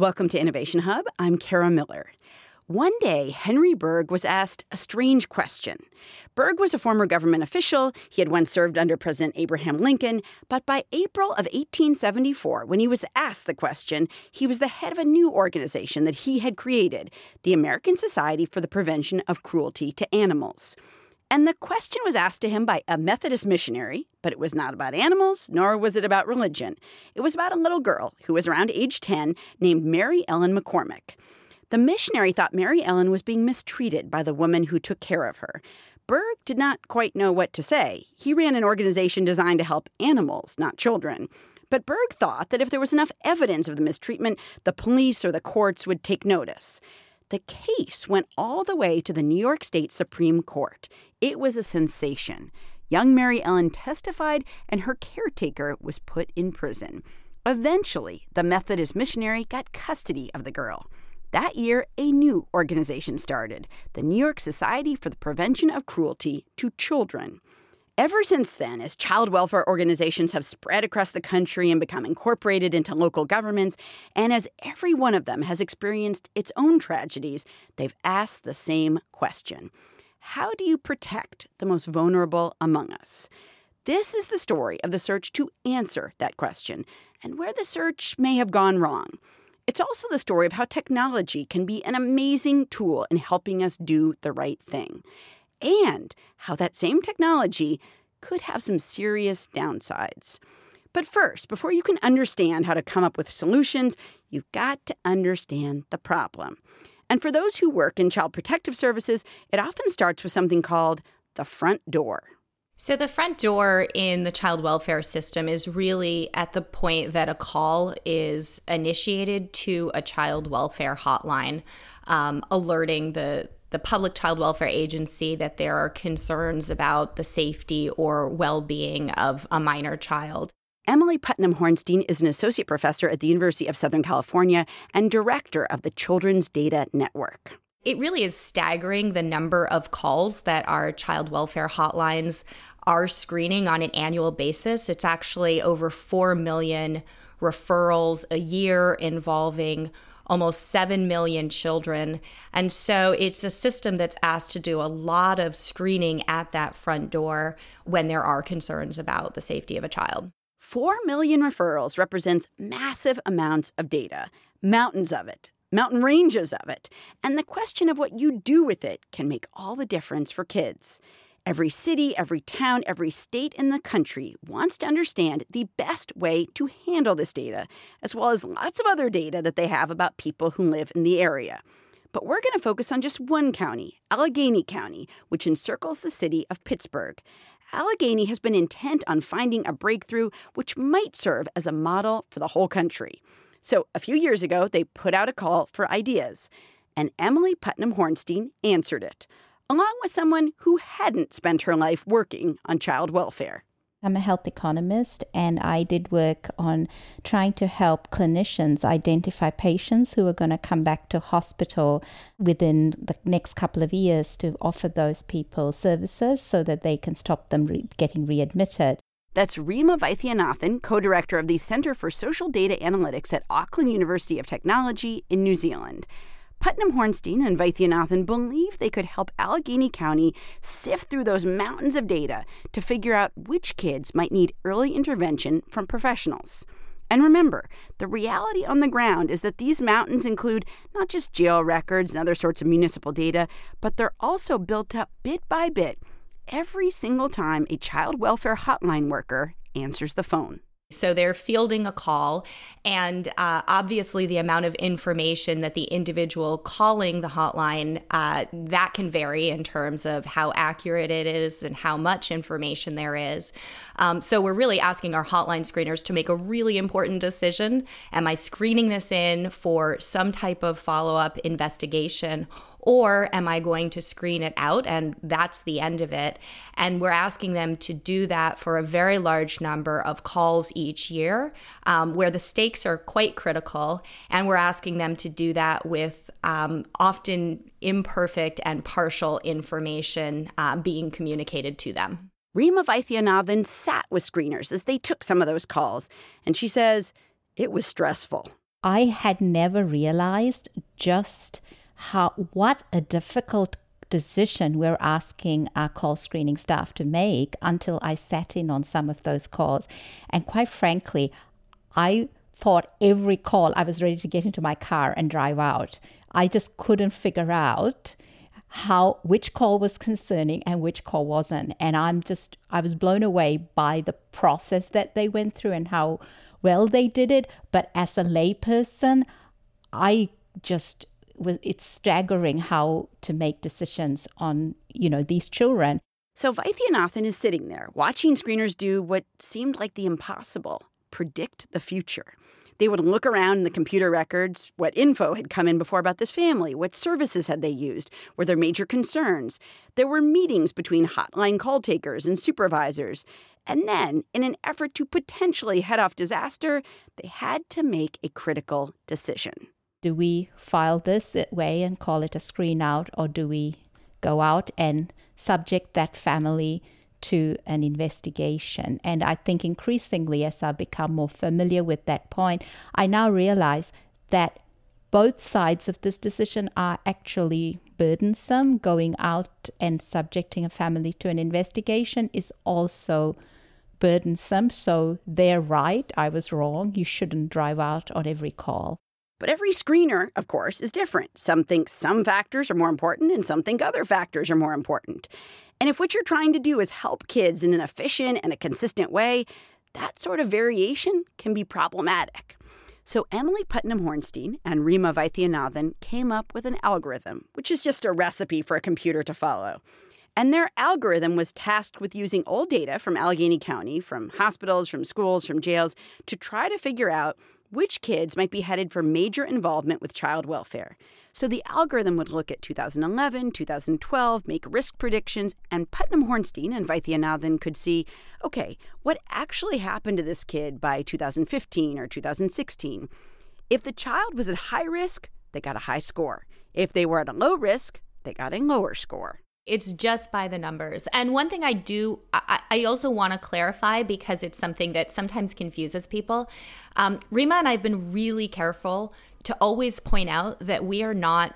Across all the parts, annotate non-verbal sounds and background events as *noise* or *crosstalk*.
Welcome to Innovation Hub. I'm Kara Miller. One day, Henry Bergh was asked a strange question. Bergh was a former government official. He had once served under President Abraham Lincoln. But by April of 1874, when he was asked the question, he was the head of a new organization that he had created the American Society for the Prevention of Cruelty to Animals. And the question was asked to him by a Methodist missionary, but it was not about animals, nor was it about religion. It was about a little girl who was around age 10 named Mary Ellen McCormack. The missionary thought Mary Ellen was being mistreated by the woman who took care of her. Bergh did not quite know what to say. He ran an organization designed to help animals, not children. But Bergh thought that if there was enough evidence of the mistreatment, the police or the courts would take notice. The case went all the way to the New York State Supreme Court. It was a sensation. Young Mary Ellen testified, and her caretaker was put in prison. Eventually, the Methodist missionary got custody of the girl. That year, a new organization started the New York Society for the Prevention of Cruelty to Children. Ever since then, as child welfare organizations have spread across the country and become incorporated into local governments, and as every one of them has experienced its own tragedies, they've asked the same question How do you protect the most vulnerable among us? This is the story of the search to answer that question and where the search may have gone wrong. It's also the story of how technology can be an amazing tool in helping us do the right thing, and how that same technology could have some serious downsides. But first, before you can understand how to come up with solutions, you've got to understand the problem. And for those who work in child protective services, it often starts with something called the front door. So, the front door in the child welfare system is really at the point that a call is initiated to a child welfare hotline, um, alerting the the public child welfare agency that there are concerns about the safety or well being of a minor child. Emily Putnam Hornstein is an associate professor at the University of Southern California and director of the Children's Data Network. It really is staggering the number of calls that our child welfare hotlines are screening on an annual basis. It's actually over 4 million referrals a year involving almost 7 million children. And so it's a system that's asked to do a lot of screening at that front door when there are concerns about the safety of a child. 4 million referrals represents massive amounts of data, mountains of it, mountain ranges of it. And the question of what you do with it can make all the difference for kids. Every city, every town, every state in the country wants to understand the best way to handle this data, as well as lots of other data that they have about people who live in the area. But we're going to focus on just one county, Allegheny County, which encircles the city of Pittsburgh. Allegheny has been intent on finding a breakthrough which might serve as a model for the whole country. So, a few years ago, they put out a call for ideas, and Emily Putnam Hornstein answered it along with someone who hadn't spent her life working on child welfare. I'm a health economist, and I did work on trying to help clinicians identify patients who are going to come back to hospital within the next couple of years to offer those people services so that they can stop them re- getting readmitted. That's Rhema Vaithianathan, co director of the Center for Social Data Analytics at Auckland University of Technology in New Zealand. Putnam Hornstein and Vaithianathan believe they could help Allegheny County sift through those mountains of data to figure out which kids might need early intervention from professionals. And remember, the reality on the ground is that these mountains include not just jail records and other sorts of municipal data, but they're also built up bit by bit every single time a child welfare hotline worker answers the phone. So they're fielding a call, and uh, obviously the amount of information that the individual calling the hotline uh, that can vary in terms of how accurate it is and how much information there is. Um, so we're really asking our hotline screeners to make a really important decision: Am I screening this in for some type of follow up investigation? Or am I going to screen it out and that's the end of it? And we're asking them to do that for a very large number of calls each year um, where the stakes are quite critical. And we're asking them to do that with um, often imperfect and partial information uh, being communicated to them. Rhema Vaithianathan sat with screeners as they took some of those calls, and she says it was stressful. I had never realized just how what a difficult decision we're asking our call screening staff to make until I sat in on some of those calls. And quite frankly, I thought every call I was ready to get into my car and drive out. I just couldn't figure out how which call was concerning and which call wasn't. And I'm just I was blown away by the process that they went through and how well they did it. But as a layperson, I just it's staggering how to make decisions on you know these children. So Vaithianathan is sitting there watching screeners do what seemed like the impossible predict the future. They would look around in the computer records, what info had come in before about this family, what services had they used, were there major concerns. There were meetings between hotline call takers and supervisors. And then, in an effort to potentially head off disaster, they had to make a critical decision. Do we file this way and call it a screen out, or do we go out and subject that family to an investigation? And I think increasingly, as I become more familiar with that point, I now realize that both sides of this decision are actually burdensome. Going out and subjecting a family to an investigation is also burdensome. So they're right. I was wrong. You shouldn't drive out on every call. But every screener, of course, is different. Some think some factors are more important, and some think other factors are more important. And if what you're trying to do is help kids in an efficient and a consistent way, that sort of variation can be problematic. So Emily Putnam Hornstein and Rhema Vaithianathan came up with an algorithm, which is just a recipe for a computer to follow. And their algorithm was tasked with using old data from Allegheny County, from hospitals, from schools, from jails, to try to figure out which kids might be headed for major involvement with child welfare. So the algorithm would look at 2011, 2012, make risk predictions, and Putnam Hornstein and Vaithianathan could see okay, what actually happened to this kid by 2015 or 2016? If the child was at high risk, they got a high score. If they were at a low risk, they got a lower score. It's just by the numbers. And one thing I do, I, I also want to clarify because it's something that sometimes confuses people. Um, Rhema and I have been really careful to always point out that we are not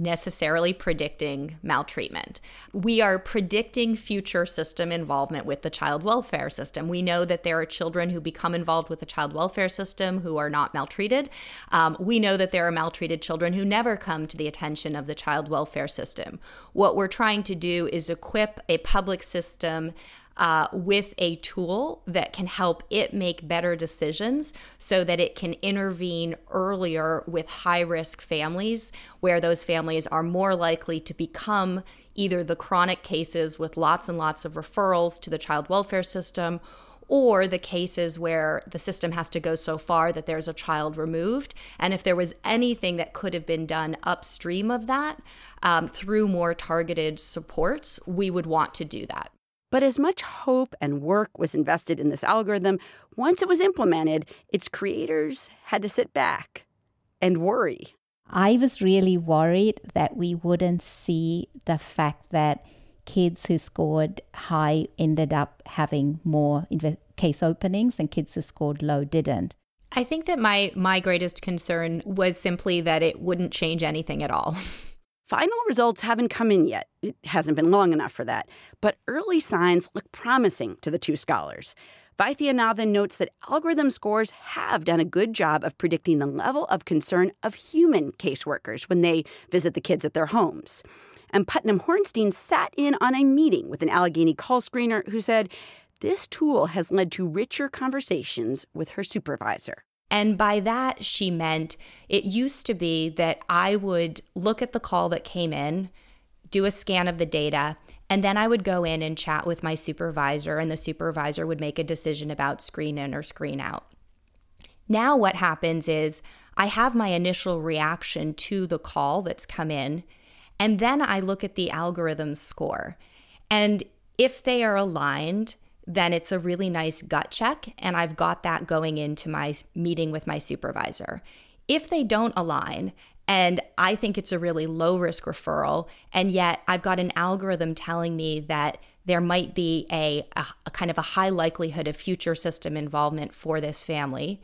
necessarily predicting maltreatment. We are predicting future system involvement with the child welfare system. We know that there are children who become involved with the child welfare system who are not maltreated. Um, we know that there are maltreated children who never come to the attention of the child welfare system. What we're trying to do is equip a public system uh, with a tool that can help it make better decisions so that it can intervene earlier with high risk families where those families are more likely to become either the chronic cases with lots and lots of referrals to the child welfare system or the cases where the system has to go so far that there's a child removed. And if there was anything that could have been done upstream of that um, through more targeted supports, we would want to do that. But as much hope and work was invested in this algorithm, once it was implemented, its creators had to sit back and worry. I was really worried that we wouldn't see the fact that kids who scored high ended up having more case openings and kids who scored low didn't. I think that my my greatest concern was simply that it wouldn't change anything at all. *laughs* Final results haven't come in yet. It hasn't been long enough for that. But early signs look promising to the two scholars. Vaithianathan notes that algorithm scores have done a good job of predicting the level of concern of human caseworkers when they visit the kids at their homes. And Putnam Hornstein sat in on a meeting with an Allegheny call screener who said this tool has led to richer conversations with her supervisor. And by that, she meant it used to be that I would look at the call that came in, do a scan of the data, and then I would go in and chat with my supervisor, and the supervisor would make a decision about screen in or screen out. Now, what happens is I have my initial reaction to the call that's come in, and then I look at the algorithm score. And if they are aligned, then it's a really nice gut check. And I've got that going into my meeting with my supervisor. If they don't align, and I think it's a really low risk referral, and yet I've got an algorithm telling me that there might be a, a, a kind of a high likelihood of future system involvement for this family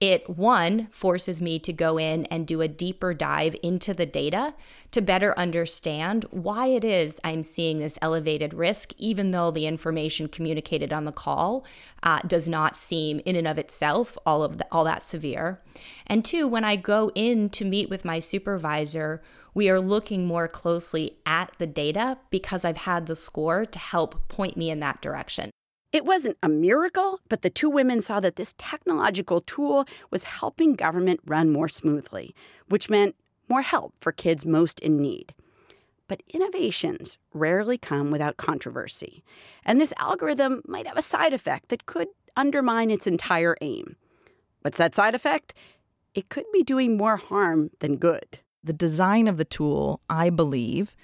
It, one, forces me to go in and do a deeper dive into the data to better understand why it is I'm seeing this elevated risk, even though the information communicated on the call uh, does not seem, in and of itself, all of the, all that severe. And two, when I go in to meet with my supervisor, we are looking more closely at the data because I've had the score to help point me in that direction. It wasn't a miracle, but the two women saw that this technological tool was helping government run more smoothly, which meant more help for kids most in need. But innovations rarely come without controversy, and this algorithm might have a side effect that could undermine its entire aim. What's that side effect? It could be doing more harm than good. The design of the tool, I believe,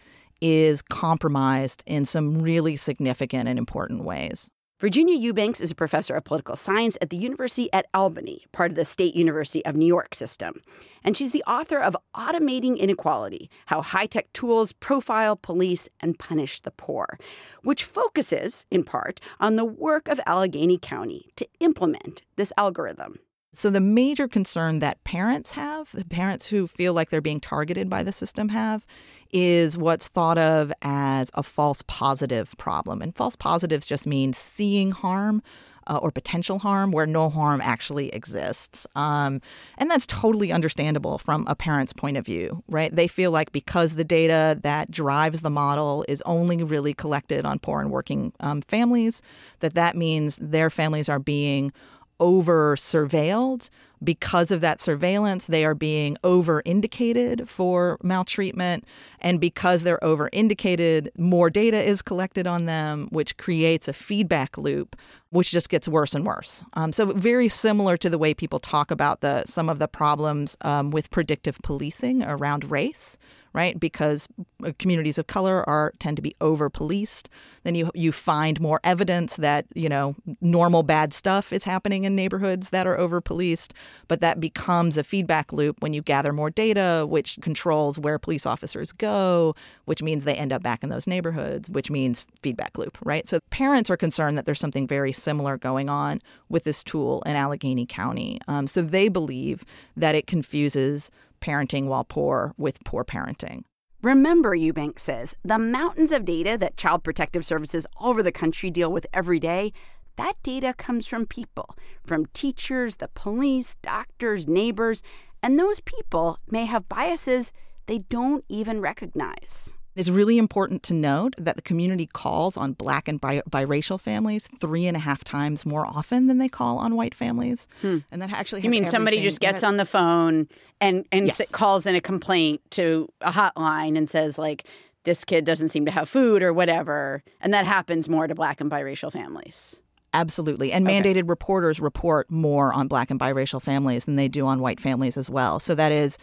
is compromised in some really significant and important ways. Virginia Eubanks is a professor of political science at the University at Albany, part of the State University of New York system. And she's the author of Automating Inequality How High Tech Tools Profile, Police, and Punish the Poor, which focuses, in part, on the work of Allegheny County to implement this algorithm. So, the major concern that parents have, the parents who feel like they're being targeted by the system have, is what's thought of as a false positive problem. And false positives just mean seeing harm uh, or potential harm where no harm actually exists. Um, and that's totally understandable from a parent's point of view, right? They feel like because the data that drives the model is only really collected on poor and working um, families, that that means their families are being over surveilled. Because of that surveillance, they are being over indicated for maltreatment. And because they're over indicated, more data is collected on them, which creates a feedback loop, which just gets worse and worse. Um, so, very similar to the way people talk about the some of the problems um, with predictive policing around race right? Because uh, communities of color are tend to be over policed. Then you you find more evidence that you know normal bad stuff is happening in neighborhoods that are over policed. But that becomes a feedback loop when you gather more data, which controls where police officers go, which means they end up back in those neighborhoods, which means feedback loop, right? So parents are concerned that there's something very similar going on with this tool in Allegheny County. Um, so they believe that it confuses parenting while poor with poor parenting. Remember, Eubank says, the mountains of data that Child Protective Services all over the country deal with every day, that data comes from people, from teachers, the police, doctors, neighbors, and those people may have biases they don't even recognize. It's really important to note that the community calls on black and bi- biracial families three and a half times more often than they call on white families. Hmm. And that actually happens. You mean somebody just gets on the phone and, and yes. calls in a complaint to a hotline and says, like, this kid doesn't seem to have food or whatever. And that happens more to black and biracial families. Absolutely. And okay. mandated reporters report more on black and biracial families than they do on white families as well. So that is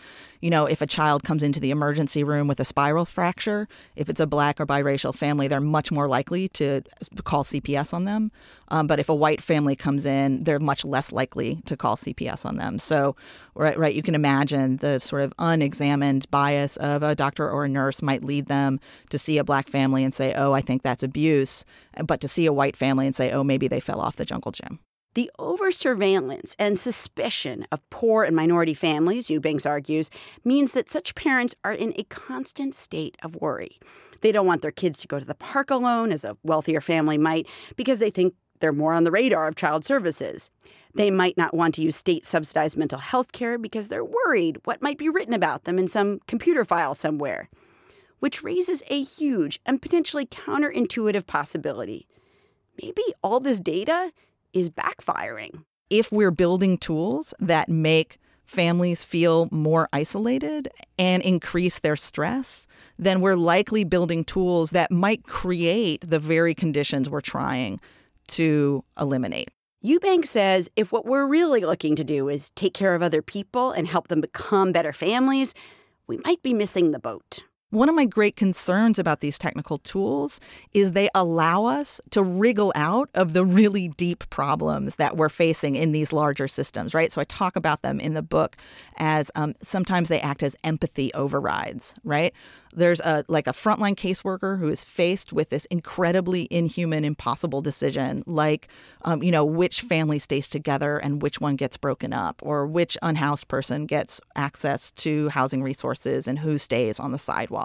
you know, if a child comes into the emergency room with a spiral fracture, if it's a black or biracial family, they're much more likely to call CPS on them. Um, but if a white family comes in, they're much less likely to call CPS on them. So, right, right, you can imagine the sort of unexamined bias of a doctor or a nurse might lead them to see a black family and say, "Oh, I think that's abuse," but to see a white family and say, "Oh, maybe they fell off the jungle gym." The over surveillance and suspicion of poor and minority families, Eubanks argues, means that such parents are in a constant state of worry. They don't want their kids to go to the park alone, as a wealthier family might, because they think they're more on the radar of child services. They might not want to use state subsidized mental health care because they're worried what might be written about them in some computer file somewhere. Which raises a huge and potentially counterintuitive possibility. Maybe all this data is backfiring. If we're building tools that make families feel more isolated and increase their stress, then we're likely building tools that might create the very conditions we're trying to eliminate. Eubank says if what we're really looking to do is take care of other people and help them become better families, we might be missing the boat. One of my great concerns about these technical tools is they allow us to wriggle out of the really deep problems that we're facing in these larger systems, right? So I talk about them in the book as um, sometimes they act as empathy overrides, right? There's a like a frontline caseworker who is faced with this incredibly inhuman, impossible decision, like um, you know which family stays together and which one gets broken up, or which unhoused person gets access to housing resources and who stays on the sidewalk.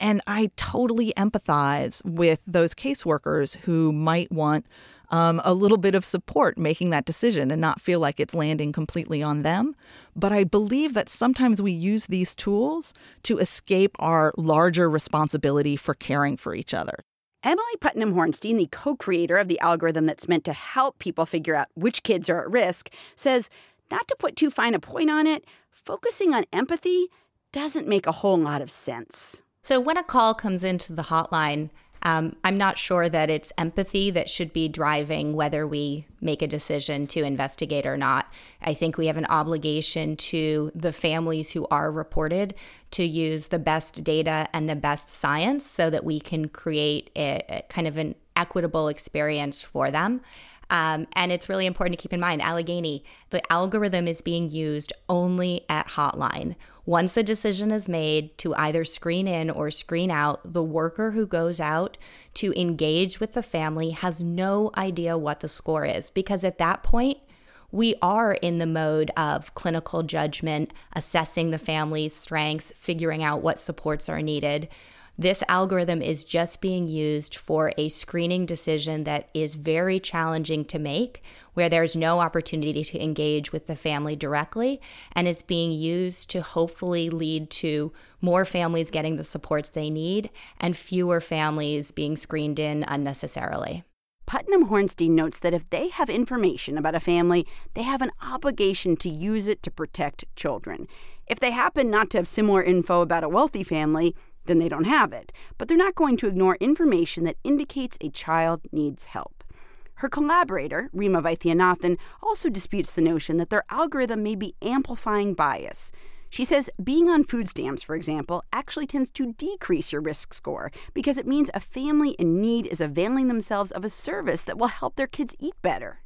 And I totally empathize with those caseworkers who might want um, a little bit of support making that decision and not feel like it's landing completely on them. But I believe that sometimes we use these tools to escape our larger responsibility for caring for each other. Emily Putnam Hornstein, the co creator of the algorithm that's meant to help people figure out which kids are at risk, says not to put too fine a point on it, focusing on empathy doesn't make a whole lot of sense. So when a call comes into the hotline, um, I'm not sure that it's empathy that should be driving whether we make a decision to investigate or not. I think we have an obligation to the families who are reported to use the best data and the best science so that we can create a, a kind of an equitable experience for them. Um, and it's really important to keep in mind Allegheny, the algorithm is being used only at hotline. Once the decision is made to either screen in or screen out, the worker who goes out to engage with the family has no idea what the score is because at that point, we are in the mode of clinical judgment, assessing the family's strengths, figuring out what supports are needed. This algorithm is just being used for a screening decision that is very challenging to make, where there's no opportunity to engage with the family directly. And it's being used to hopefully lead to more families getting the supports they need and fewer families being screened in unnecessarily. Putnam Hornstein notes that if they have information about a family, they have an obligation to use it to protect children. If they happen not to have similar info about a wealthy family, then they don't have it. But they're not going to ignore information that indicates a child needs help. Her collaborator, Rhema Vaithianathan, also disputes the notion that their algorithm may be amplifying bias. She says being on food stamps, for example, actually tends to decrease your risk score because it means a family in need is availing themselves of a service that will help their kids eat better.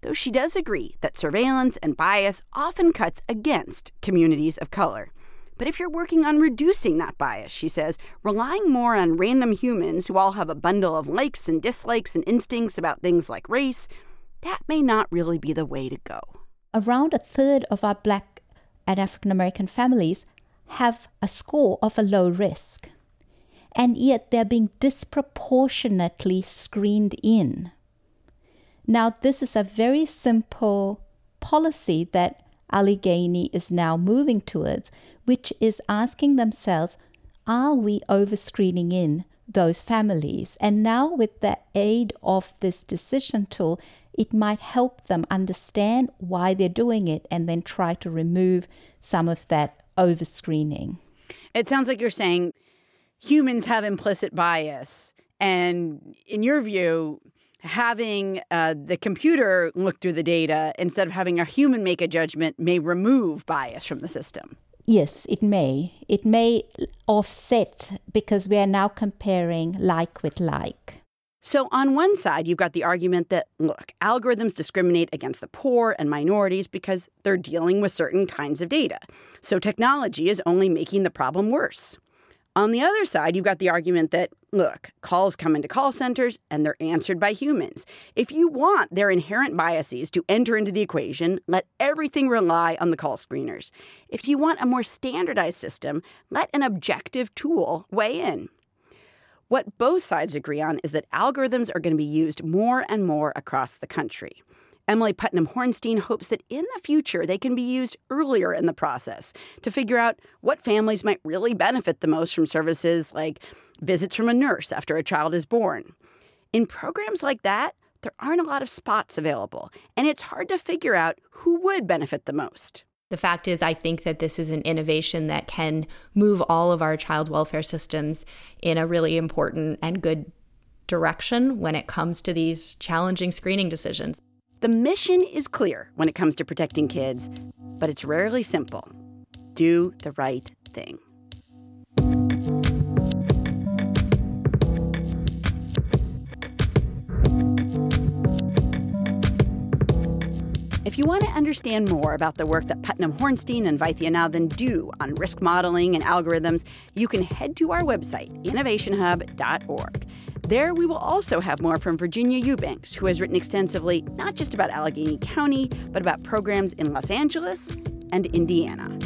Though she does agree that surveillance and bias often cuts against communities of color. But if you're working on reducing that bias, she says, relying more on random humans who all have a bundle of likes and dislikes and instincts about things like race, that may not really be the way to go. Around a third of our Black and African American families have a score of a low risk, and yet they're being disproportionately screened in. Now, this is a very simple policy that Allegheny is now moving towards, which is asking themselves, are we overscreening in those families? And now, with the aid of this decision tool, it might help them understand why they're doing it and then try to remove some of that overscreening. It sounds like you're saying humans have implicit bias. And in your view, having uh, the computer look through the data instead of having a human make a judgment may remove bias from the system. Yes, it may. It may offset because we are now comparing like with like. So, on one side, you've got the argument that, look, algorithms discriminate against the poor and minorities because they're dealing with certain kinds of data. So, technology is only making the problem worse. On the other side, you've got the argument that, look, calls come into call centers and they're answered by humans. If you want their inherent biases to enter into the equation, let everything rely on the call screeners. If you want a more standardized system, let an objective tool weigh in. What both sides agree on is that algorithms are going to be used more and more across the country. Emily Putnam Hornstein hopes that in the future they can be used earlier in the process to figure out what families might really benefit the most from services like visits from a nurse after a child is born. In programs like that, there aren't a lot of spots available, and it's hard to figure out who would benefit the most. The fact is, I think that this is an innovation that can move all of our child welfare systems in a really important and good direction when it comes to these challenging screening decisions. The mission is clear when it comes to protecting kids, but it's rarely simple. Do the right thing. If you want to understand more about the work that Putnam Hornstein and Vaithianathan do on risk modeling and algorithms, you can head to our website, innovationhub.org. There, we will also have more from Virginia Eubanks, who has written extensively not just about Allegheny County, but about programs in Los Angeles and Indiana.